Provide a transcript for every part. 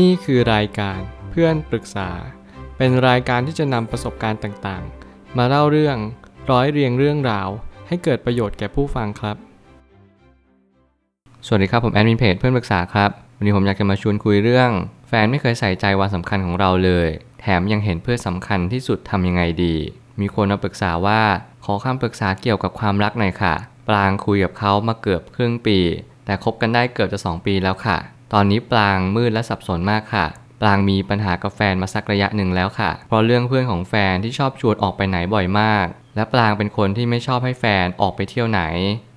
นี่คือรายการเพื่อนปรึกษา เป็นรายการที่จะนำประสบการณ์ต่างๆ มาเล่าเรื่องร้อยเรียงเรื่องราว ให้เกิดประโยชน์แก่ผู้ฟังครับ สวัสดีครับผมแอดมินเพจเพื่อนปรึกษาครับ วันนี้ผมอยากจะมาชวนคุยเรื่อง แฟนไม่เคยใส่ใจวันสำคัญของเราเลย แถมยังเห็นเพื่อนสำคัญที่สุดทำยังไงดี มีคนมาปรึกษาว่าขอคำปรึกษาเกี่ยวกับความรักหน่อยค่ะ ปรางคุยกับเขามาเกือบครึ่งปี แต่คบกันได้เกือบจะ 2 ปีแล้วค่ะ ตอนนี้ปรางมืดและสับสนมากค่ะปรางมีปัญหากับแฟนมาสักระยะหนึ่งแล้วค่ะ เพราะเรื่องเพื่อนของแฟนที่ชอบชวนออกไปไหนบ่อยมาก และปรางเป็นคนที่ไม่ชอบให้แฟนออกไปเที่ยวไหน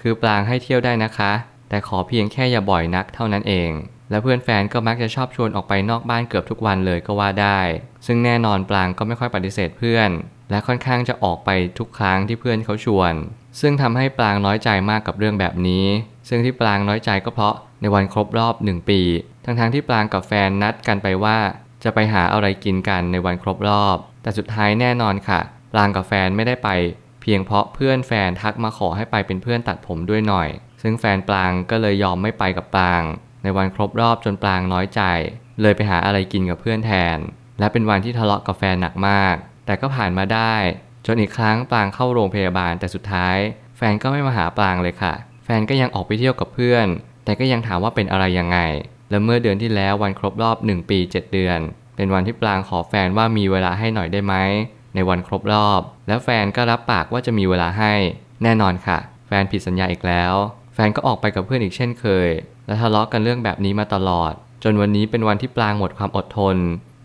คือปรางให้เที่ยวได้นะคะ แต่ขอเพียงแค่อย่าบ่อยนักเท่านั้นเอง และเพื่อนแฟนก็มักจะชอบชวนออกไปนอกบ้านเกือบทุกวันเลยก็ว่าได้ ซึ่งแน่นอนปรางก็ไม่ค่อยปฏิเสธเพื่อน และค่อนข้างจะออกไปทุกครั้งที่เพื่อนเขาชวน ซึ่งทำให้ปรางน้อยใจมากกับเรื่องแบบนี้ ซึ่งที่ปรางน้อยใจก็เพราะ ในวันครบรอบ 1 ปี ทั้งๆที่ปรางกับแฟนนัดกันไปว่า จะไปหาอะไรกินกันในวันครบรอบ แต่สุดท้ายแน่นอนค่ะปรางกับแฟนไม่ได้ไป เพียงเพราะเพื่อนแฟนทักมาขอให้ไปเป็นเพื่อนตัดผมด้วยหน่อย ซึ่งแฟนปรางก็เลยยอมไม่ไปกับปราง ในวันครบรอบจนปรางน้อยใจ เลยไปหาอะไรกินกับเพื่อนแทน และเป็นวันที่ทะเลาะกับแฟนหนักมาก แต่ก็ผ่านมาได้ จนอีกครั้งปรางเข้าโรงพยาบาลแต่สุดท้าย แฟนก็ไม่มาหาปรางเลยค่ะ แฟนก็ยังออกไปเที่ยวกับเพื่อน แต่ก็ยังถามว่าเป็นอะไรยังไง และเมื่อเดือนที่แล้ววันครบรอบ 1 ปี 7 เดือน เป็นวันที่ปรางขอแฟนว่ามีเวลาให้หน่อยได้ไหม ในวันครบรอบ แล้วแฟนก็รับปากว่าจะมีเวลาให้ แน่นอนค่ะ แฟนผิดสัญญาอีกแล้ว แฟนก็ออกไปกับเพื่อนอีกเช่นเคย และทะเลาะกันเรื่องแบบนี้มาตลอด จนวันนี้เป็นวันที่ปรางหมดความอดทน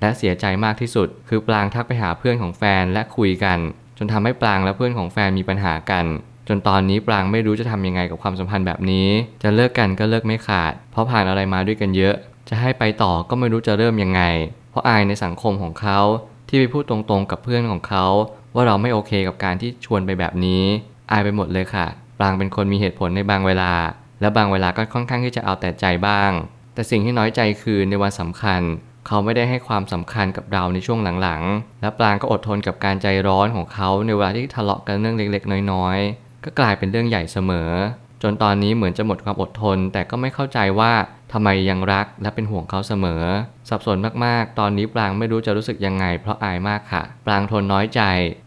และเสียใจมากที่สุด คือปรางทักไปหาเพื่อนของแฟนและคุยกัน จนทำให้ปรางและเพื่อนของแฟนมีปัญหากัน จนตอนนี้ปรางไม่รู้จะทำยังไงกับความสัมพันธ์แบบนี้ จะเลิกกันก็เลิกไม่ขาด เพราะผ่านอะไรมาด้วยกันเยอะ จะให้ไปต่อก็ไม่รู้จะเริ่มยังไง เพราะอายในสังคมของเขาที่ไปพูดตรงๆกับเพื่อนของเขา ว่าเราไม่โอเคกับการที่ชวนไปแบบนี้ อายไปหมดเลยค่ะ ปรางเป็นคนมีเหตุผลในบางเวลา และบางเวลาก็ค่อนข้างที่จะเอาแต่ใจบ้าง แต่สิ่งที่น้อยใจคือในวันสำคัญ เขาไม่ได้ให้ความสำคัญกับเราในช่วงหลังๆ และปรางก็อดทนกับการใจร้อนของเขาในเวลาที่ทะเลาะกันเรื่องเล็ก ๆ น้อยๆ ก็กลายเป็นเรื่องใหญ่เสมอ จนตอนนี้เหมือนจะหมดความอดทน แต่ก็ไม่เข้าใจว่าทำไมยังรักและเป็นห่วงเขาเสมอ สับสนมากๆ ตอนนี้ปรางไม่รู้จะรู้สึกยังไง เพราะอายมากค่ะ ปรางทนน้อยใจ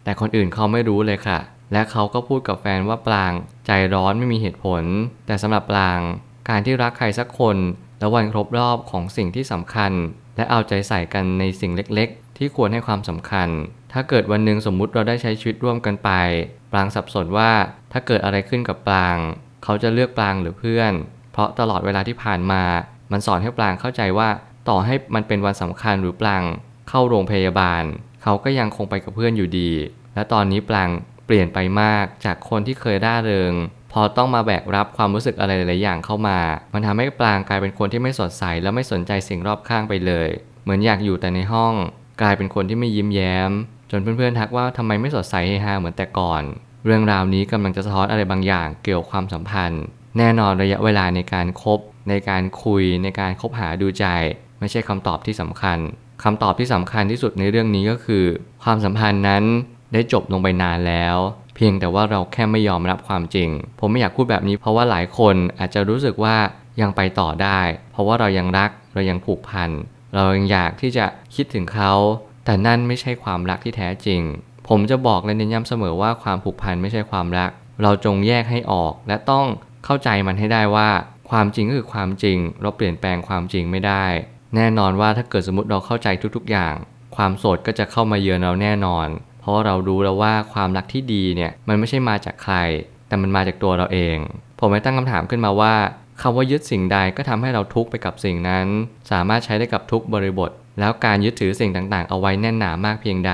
แต่คนอื่นเขาไม่รู้เลยค่ะ และเขาก็พูดกับแฟนว่าปรางใจร้อนไม่มีเหตุผล แต่สำหรับปราง การที่รักใครสักคนแล้ววันครบรอบของสิ่งที่สำคัญ และเอาใจใส่กันในสิ่งเล็กๆ ที่ควรให้ความสำคัญ ถ้าเกิดวันหนึ่งสมมุติเราได้ใช้ชีวิตร่วมกันไป ปรางสับสนว่าถ้าเกิดอะไรขึ้นกับปราง เขาจะเลือกปรางหรือเพื่อน เพราะตลอดเวลาที่ผ่านมา มันสอนให้ปรางเข้าใจว่าต่อให้มันเป็นวันสำคัญหรือปรางเข้าโรงพยาบาล เขาก็ยังคงไปกับเพื่อนอยู่ดี และตอนนี้ปรางเปลี่ยนไปมากจากคนที่เคยร่าเริง พอต้องมาแบกรับความรู้สึกอะไรหลายอย่างเข้ามา มันทำให้ปรางกลายเป็นคนที่ไม่สดใสและไม่สนใจสิ่งรอบข้างไปเลย เหมือนอยากอยู่แต่ในห้อง กลายเป็นคนที่ไม่ยิ้มแย้ม จนเพื่อนๆทักว่าทำไมไม่สดใสเฮฮาเหมือนแต่ก่อน เรื่องราวนี้กำลังจะสะท้อนอะไรบางอย่างเกี่ยวกับความสัมพันธ์ แน่นอนระยะเวลาในการคบในการคุย ในการคบหาดูใจ ไม่ใช่คำตอบที่สำคัญคำตอบที่สำคัญที่สุดในเรื่องนี้ก็คือ ความสัมพันธ์นั้นได้จบลงไปนานแล้ว เพียงแต่ว่าเราแค่ไม่ยอมรับความจริง ผมไม่อยากพูดแบบนี้เพราะว่าหลายคนอาจจะรู้สึกว่ายังไปต่อได้ เพราะว่าเรายังรักเรายังผูกพัน เรายังอยากที่จะคิดถึงเขา แต่นั่นไม่ใช่ความรักที่แท้จริง ผมจะบอกและเน้นย้ำเสมอว่าความผูกพันไม่ใช่ความรัก เราจงแยกให้ออก และต้องเข้าใจมันให้ได้ว่า ความจริงก็คือความจริง เราเปลี่ยนแปลงความจริงไม่ได้ แน่นอนว่าถ้าเกิดสมมติเราเข้าใจทุกๆอย่าง ความโสดก็จะเข้ามาเยือนเราแน่นอน เพราะเรารู้แล้วว่าความรักที่ดีเนี่ยมันไม่ใช่มาจากใคร แต่มันมาจากตัวเราเอง ผมไม่ตั้งคำถามขึ้นมาว่า คำว่ายึดสิ่งใดก็ทำให้เราทุกข์ไปกับสิ่งนั้น สามารถใช้ได้กับทุกบริบท แล้วการยึดถือสิ่งต่างๆ เอาไว้แน่นหนามากเพียงใด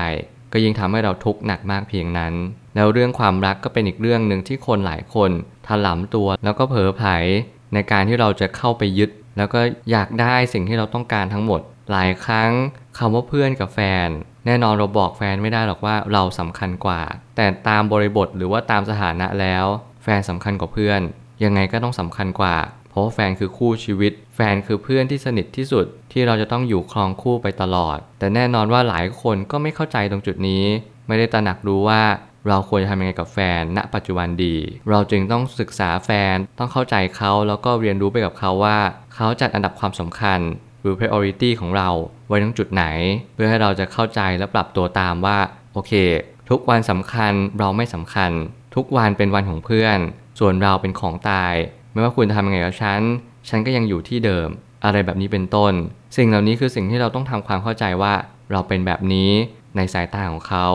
ก็ยิ่งทำให้เราทุกข์หนักมากเพียงนั้น แล้วเรื่องความรักก็เป็นอีกเรื่องหนึ่งที่คนหลายคนถลำตัวแล้วก็เผลอไผลในการที่เราจะเข้าไปยึด แล้วก็อยากได้สิ่งที่เราต้องการทั้งหมด หลายครั้งคำว่าเพื่อนกับแฟน แน่นอนเราบอกแฟนไม่ได้หรอกว่าเราสำคัญกว่า แต่ตามบริบทหรือว่าตามสถานะแล้ว แฟนสำคัญกว่าเพื่อน ยังไงก็ต้องสำคัญกว่า เพราะแฟนคือคู่ชีวิต แฟนคือเพื่อนที่สนิทที่สุด ที่เราจะต้องอยู่ครองคู่ไปตลอด แต่แน่นอนว่าหลายคนก็ไม่เข้าใจตรงจุดนี้ ไม่ได้ตระหนักรู้ว่าเราควรจะทำยังไงกับแฟน ณ ปัจจุบันดี เราจึงต้องศึกษาแฟน ต้องเข้าใจเขาแล้วก็เรียนรู้ไปกับเขาว่า เขาจัดอันดับความสำคัญ หรือ priority ของเราไว้ตรงจุดไหน เพื่อให้เราจะเข้าใจและปรับตัวตามว่า โอเค ทุกวันสำคัญเราไม่สำคัญ ทุกวันเป็นวันของเพื่อน ส่วนเราเป็นของตาย ไม่ว่าคุณจะทำยังไงกับฉัน ฉันก็ยังอยู่ที่เดิม อะไรแบบนี้เป็นต้น สิ่งเหล่านี้คือสิ่งที่เราต้องทำความเข้าใจว่าเราเป็นแบบนี้ในสายตาของเขา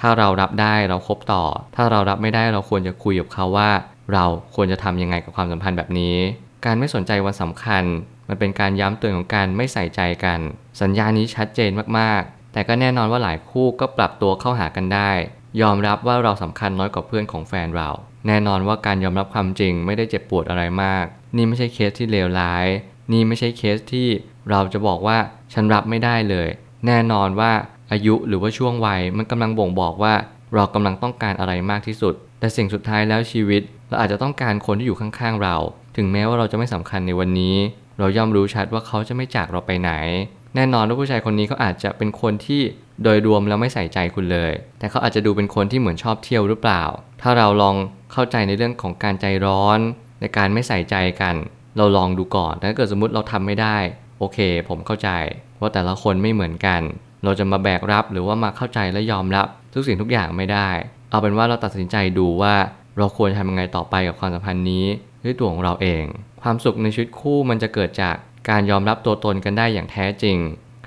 ถ้าเรารับได้เราคบต่อ ถ้าเรารับไม่ได้เราควรจะคุยกับเขาว่า เราควรจะทำยังไงกับความสัมพันธ์แบบนี้ การไม่สนใจวันสำคัญ มันเป็นการย้ำเตือนของการไม่ใส่ใจกัน สัญญานี้ชัดเจนมากๆ แต่ก็แน่นอนว่าหลายคู่ก็ปรับตัวเข้าหากันได้ ยอมรับว่าเราสำคัญน้อยกว่าเพื่อนของแฟนเรา แน่นอนว่าการยอมรับความจริงไม่ได้เจ็บปวดอะไรมาก นี่ไม่ใช่เคสที่เลวร้าย นี่ไม่ใช่เคสที่เราจะบอกว่าฉันรับไม่ได้เลย แน่นอนว่าอายุหรือว่าช่วงวัยมันกำลังบ่งบอกว่าเรากำลังต้องการอะไรมากที่สุด แต่สิ่งสุดท้ายแล้วชีวิต เราอาจจะต้องการคนที่อยู่ข้างๆเรา ถึงแม้ว่าเราจะไม่สำคัญในวันนี้ เราย่อมรู้ชัดว่าเขาจะไม่จากเราไปไหน แน่นอนว่าผู้ชายคนนี้เขาอาจจะเป็นคนที่ โดยรวมแล้วไม่ใส่ใจคุณเลย แต่เขาอาจจะดูเป็นคนที่เหมือนชอบเที่ยวหรือเปล่า ถ้าเราลองเข้าใจในเรื่องของการใจร้อน ในการไม่ใส่ใจกัน เราลองดูก่อนถ้าเกิดสมมติเราทำไม่ได้ โอเค ผมเข้าใจว่าแต่ละคนไม่เหมือนกัน เราจะมาแบกรับหรือว่ามาเข้าใจและยอมรับ ทุกสิ่งทุกอย่างไม่ได้ เอาเป็นว่าเราตัดสินใจดูว่าเราควรทำยังไงต่อไปกับความสัมพันธ์นี้ด้วยตัวของเราเอง ความสุขในชีวิตคู่มันจะเกิดจากการยอมรับตัวตนกันได้อย่างแท้จริง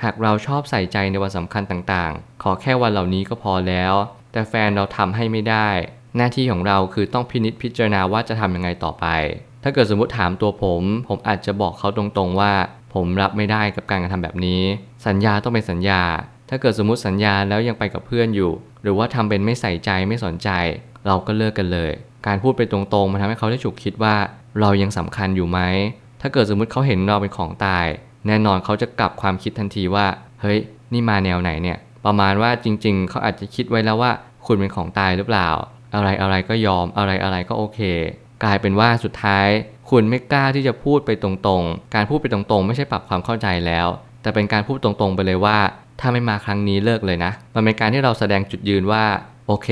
หากเราชอบใส่ใจในวันสำคัญต่างๆ ขอแค่วันเหล่านี้ก็พอแล้ว แต่แฟนเราทำให้ไม่ได้ หน้าที่ของเราคือต้องพินิจพิจารณาว่าจะทำยังไงต่อไป ถ้าเกิดสมมติถามตัวผม ผมอาจจะบอกเขาตรงๆว่า ผมรับไม่ได้กับการกระทำแบบนี้ สัญญาต้องเป็นสัญญา ถ้าเกิดสมมติสัญญาแล้วยังไปกับเพื่อนอยู่ หรือว่าทำเป็นไม่ใส่ใจไม่สนใจ เราก็เลิกกันเลย การพูดไปตรงๆมันทำให้เขาได้ฉุกคิดว่า เรายังสำคัญอยู่ไหมถ้าเกิดสมมติเขาเห็นเราเป็นของตาย แน่นอนเขาจะกลับความคิดทันทีว่า เฮ้ย นี่มาแนวไหนเนี่ย ประมาณว่าจริง ๆ เขาอาจจะคิดไว้แล้วว่า คุณเป็นของตายหรือเปล่า อะไรอะไรก็ยอมอะไรอะไรก็โอเค กลายเป็นว่าสุดท้าย คุณไม่กล้าที่จะพูดไปตรงๆ การพูดไปตรงๆ ไม่ใช่ปรับความเข้าใจแล้ว แต่เป็นการพูดตรงๆ ไปเลยว่า ถ้าไม่มาครั้งนี้เลิกเลยนะ มันเป็นการที่เราแสดงจุดยืนว่า โอเค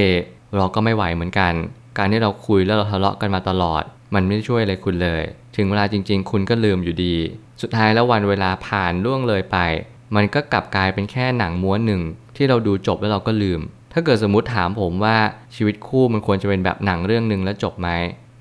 เราก็ไม่ไหวเหมือนกัน การที่เราคุยแล้วเราทะเลาะกันมาตลอด มันไม่ได้ช่วยอะไรคุณเลย ถึงเวลาจริง ๆ คุณก็ลืมอยู่ดี สุดท้ายแล้ววันเวลาผ่านล่วงเลยไป มันก็กลับกลายเป็นแค่หนังม้วนหนึ่ง ที่เราดูจบแล้วเราก็ลืม ถ้าเกิดสมมติถามผมว่าชีวิตคู่มันควรจะเป็นแบบหนังเรื่องหนึ่งแล้วจบไหม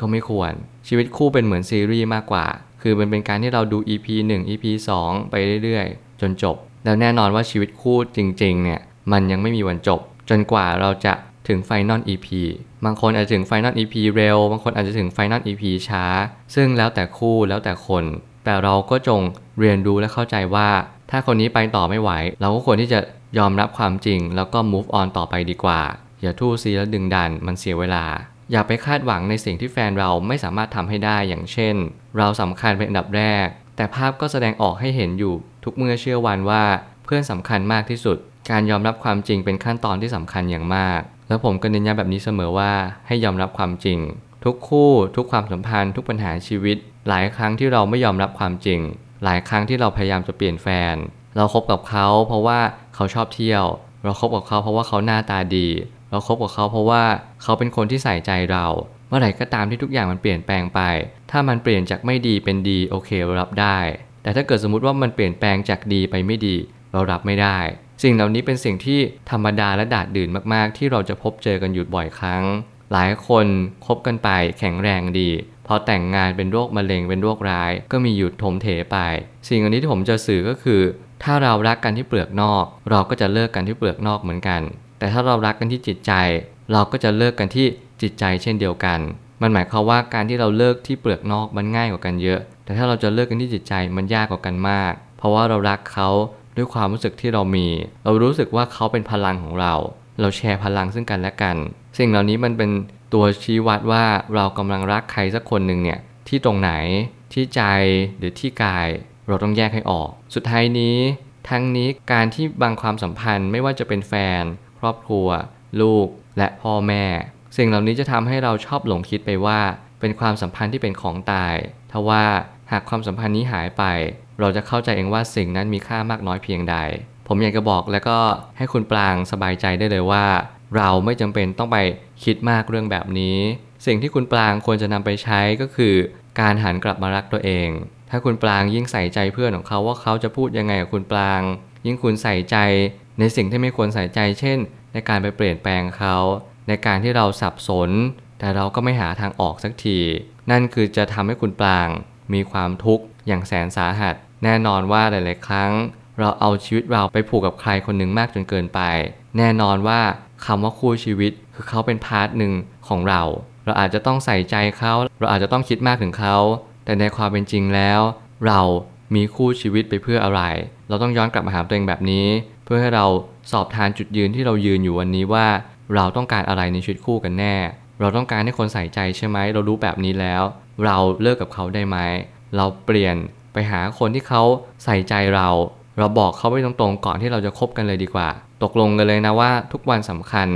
ก็ไม่ควร ชีวิตคู่เป็นเหมือนซีรีส์มากกว่า คือมันเป็นการที่เราดู EP 1 EP 2 ไปเรื่อยๆ จนจบ แล้วแน่นอนว่าชีวิตคู่จริงๆ เนี่ย มันยังไม่มีวันจบ จนกว่าเราจะถึงไฟนอล EP บางคนอาจจะถึงไฟนอล EP เร็ว บางคนอาจจะถึงไฟนอล EP ช้า ซึ่งแล้วแต่คู่แล้วแต่คน แต่เราก็จงเรียนรู้และเข้าใจว่า ถ้าคนนี้ไปต่อไม่ไหว เราก็ควรที่จะยอมรับความจริง แล้วก็ move on ต่อไปดีกว่า อย่าทู่ซีแล้วดึงดันมันเสียเวลา อย่าไปคาดหวังในสิ่งที่แฟนเราไม่สามารถทำให้ได้อย่างเช่น เราสำคัญเป็นอันดับแรก แต่ภาพก็แสดงออกให้เห็นอยู่ ทุกเมื่อเชื่อวันว่า เพื่อนสำคัญมากที่สุด การยอมรับความจริงเป็นขั้นตอนที่สำคัญอย่างมาก แล้วผมก็เน้นย้ำแบบนี้เสมอว่าให้ยอมรับความจริง ทุกคู่ ทุกความสัมพันธ์ ทุกปัญหาชีวิต หลายครั้งที่เราไม่ยอมรับความจริง หลายครั้งที่เราพยายามจะเปลี่ยนแฟน เราคบกับเขาเพราะว่าเขาชอบเที่ยว เราคบกับเขาเพราะว่าเขาหน้าตาดี เราคบกับเขาเพราะว่าเขาเป็นคนที่ใส่ใจเรา เมื่อไหร่ก็ตามที่ทุกอย่างมันเปลี่ยนแปลงไป ถ้ามันเปลี่ยนจากไม่ดีเป็นดีโอเคเรารับได้ แต่ถ้าเกิดสมมติว่ามันเปลี่ยนแปลงจากดีไปไม่ดี เรารับไม่ได้ สิ่งเหล่านี้เป็นสิ่งที่ธรรมดาและดาดดื่นมากๆ ที่เราจะพบเจอกันอยู่บ่อยครั้ง หลายคนคบกันไปแข็งแรงดี พอแต่งงานเป็นโรคมะเร็งเป็นโรคร้าย ก็มีหยุดถมเถไป สิ่งอันนี้ที่ผมจะสื่อก็คือ ถ้าเรารักกันที่เปลือกนอก เราก็จะเลิกกันที่เปลือกนอกเหมือนกัน แต่ถ้าเรารักกันที่จิตใจ เราก็จะเลิกกันที่จิตใจเช่นเดียวกัน มันหมายความว่าการที่เราเลิกที่เปลือกนอกมันง่ายกว่ากันเยอะ แต่ถ้าเราจะเลิกกันที่จิตใจมันยากกว่ากันมาก เพราะว่าเรารักเขา ด้วยความรู้สึกที่เรามี เรารู้สึกว่าเขาเป็นพลังของเรา เราแชร์พลังซึ่งกันและกัน สิ่งเหล่านี้มันเป็นตัวชี้วัดว่าเรากำลังรักใครสักคนหนึ่งเนี่ยที่ตรงไหนที่ใจหรือที่กาย เราต้องแยกให้ออก สุดท้ายนี้ ทั้งนี้การที่บางความสัมพันธ์ไม่ว่าจะเป็นแฟน ครอบครัว ลูก และพ่อแม่ สิ่งเหล่านี้จะทำให้เราชอบหลงคิดไปว่า เป็นความสัมพันธ์ที่เป็นของตายทว่าหากความสัมพันธ์นี้หายไป เราจะเข้าใจเองว่าสิ่งนั้นมีค่ามากน้อยเพียงใด ผมอยากจะบอกแล้วก็ให้คุณปรางสบายใจได้เลยว่า เราไม่จำเป็นต้องไปคิดมากเรื่องแบบนี้ สิ่งที่คุณปรางควรจะนำไปใช้ก็คือ การหันกลับมารักตัวเอง ถ้าคุณปรางยิ่งใส่ใจเพื่อนของเขาว่าเขาจะพูดยังไงกับคุณปราง ยิ่งคุณใส่ใจในสิ่งที่ไม่ควรใส่ใจ เช่น ในการไปเปลี่ยนแปลงเขา ในการที่เราสับสน แต่เราก็ไม่หาทางออกสักที นั่นคือจะทำให้คุณปรางมีความทุกข์อย่างแสนสาหัส แน่นอนว่าหลาย ๆ ครั้ง เราเอาชีวิตเราไปผูกกับใครคนหนึ่งมากจนเกินไป แน่นอนว่าคำว่าคู่ชีวิตคือเขาเป็นพาร์ทหนึ่งของเรา เราอาจจะต้องใส่ใจเขา เราอาจจะต้องคิดมากถึงเขา แต่ในความเป็นจริงแล้ว เรามีคู่ชีวิตไปเพื่ออะไร เราต้องย้อนกลับมาหาตัวเองแบบนี้ เพื่อให้เราสอบทานจุดยืนที่เรายืนอยู่วันนี้ว่า เราต้องการอะไรในชีวิตคู่กันแน่ เราต้องการให้คนใส่ใจใช่ไหม เรารู้แบบนี้แล้ว เราเลิกกับเขาได้ไหม เราเปลี่ยน ไปหาคนที่เขาใส่ใจเรา เราบอกเขาไปตรงๆก่อนที่เราจะคบกันเลยดีกว่า ตกลงกันเลยนะว่าทุกวันสำคัญ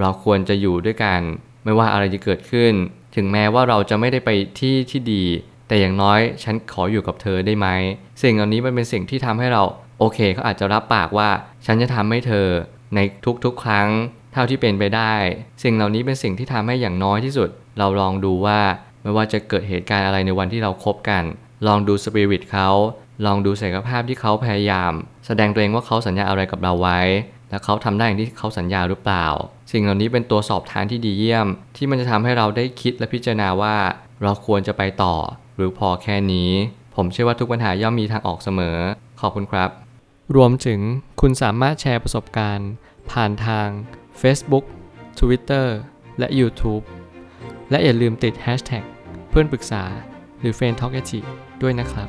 เราควรจะอยู่ด้วยกัน ไม่ว่าอะไรจะเกิดขึ้น ถึงแม้ว่าเราจะไม่ได้ไปที่ที่ดี แต่อย่างน้อยฉันขออยู่กับเธอได้ไหมสิ่งเหล่านี้มันเป็นสิ่งที่ทำให้เรา โอเคเขาอาจจะรับปากว่า ฉันจะทำให้เธอ ในทุกๆ ครั้ง เท่าที่เป็นไปได้ สิ่งเหล่านี้เป็นสิ่งที่ทำให้อย่างน้อยที่สุด เราลองดูว่าไม่ว่าจะเกิดเหตุการณ์อะไรในวันที่เราคบกัน ลองดูสปิริตเขา ลองดูศักยภาพที่เขาพยายาม แสดงตัวเองว่าเขาสัญญาอะไรกับเราไว้ และเขาทำได้อย่างที่เขาสัญญาหรือเปล่า สิ่งเหล่านี้เป็นตัวสอบทานที่ดีเยี่ยม ที่มันจะทำให้เราได้คิดและพิจารณาว่า เราควรจะไปต่อ หรือพอแค่นี้ ผมเชื่อว่าทุกปัญหาย่อมมีทางออกเสมอ ขอบคุณครับ รวมถึงคุณสามารถแชร์ประสบการณ์ ผ่านทาง Facebook Twitter และ YouTube และอย่าลืมติด Hashtag เพื่อนปรึกษาหรือ f r ร e n d t a l k a ด้วยนะครับ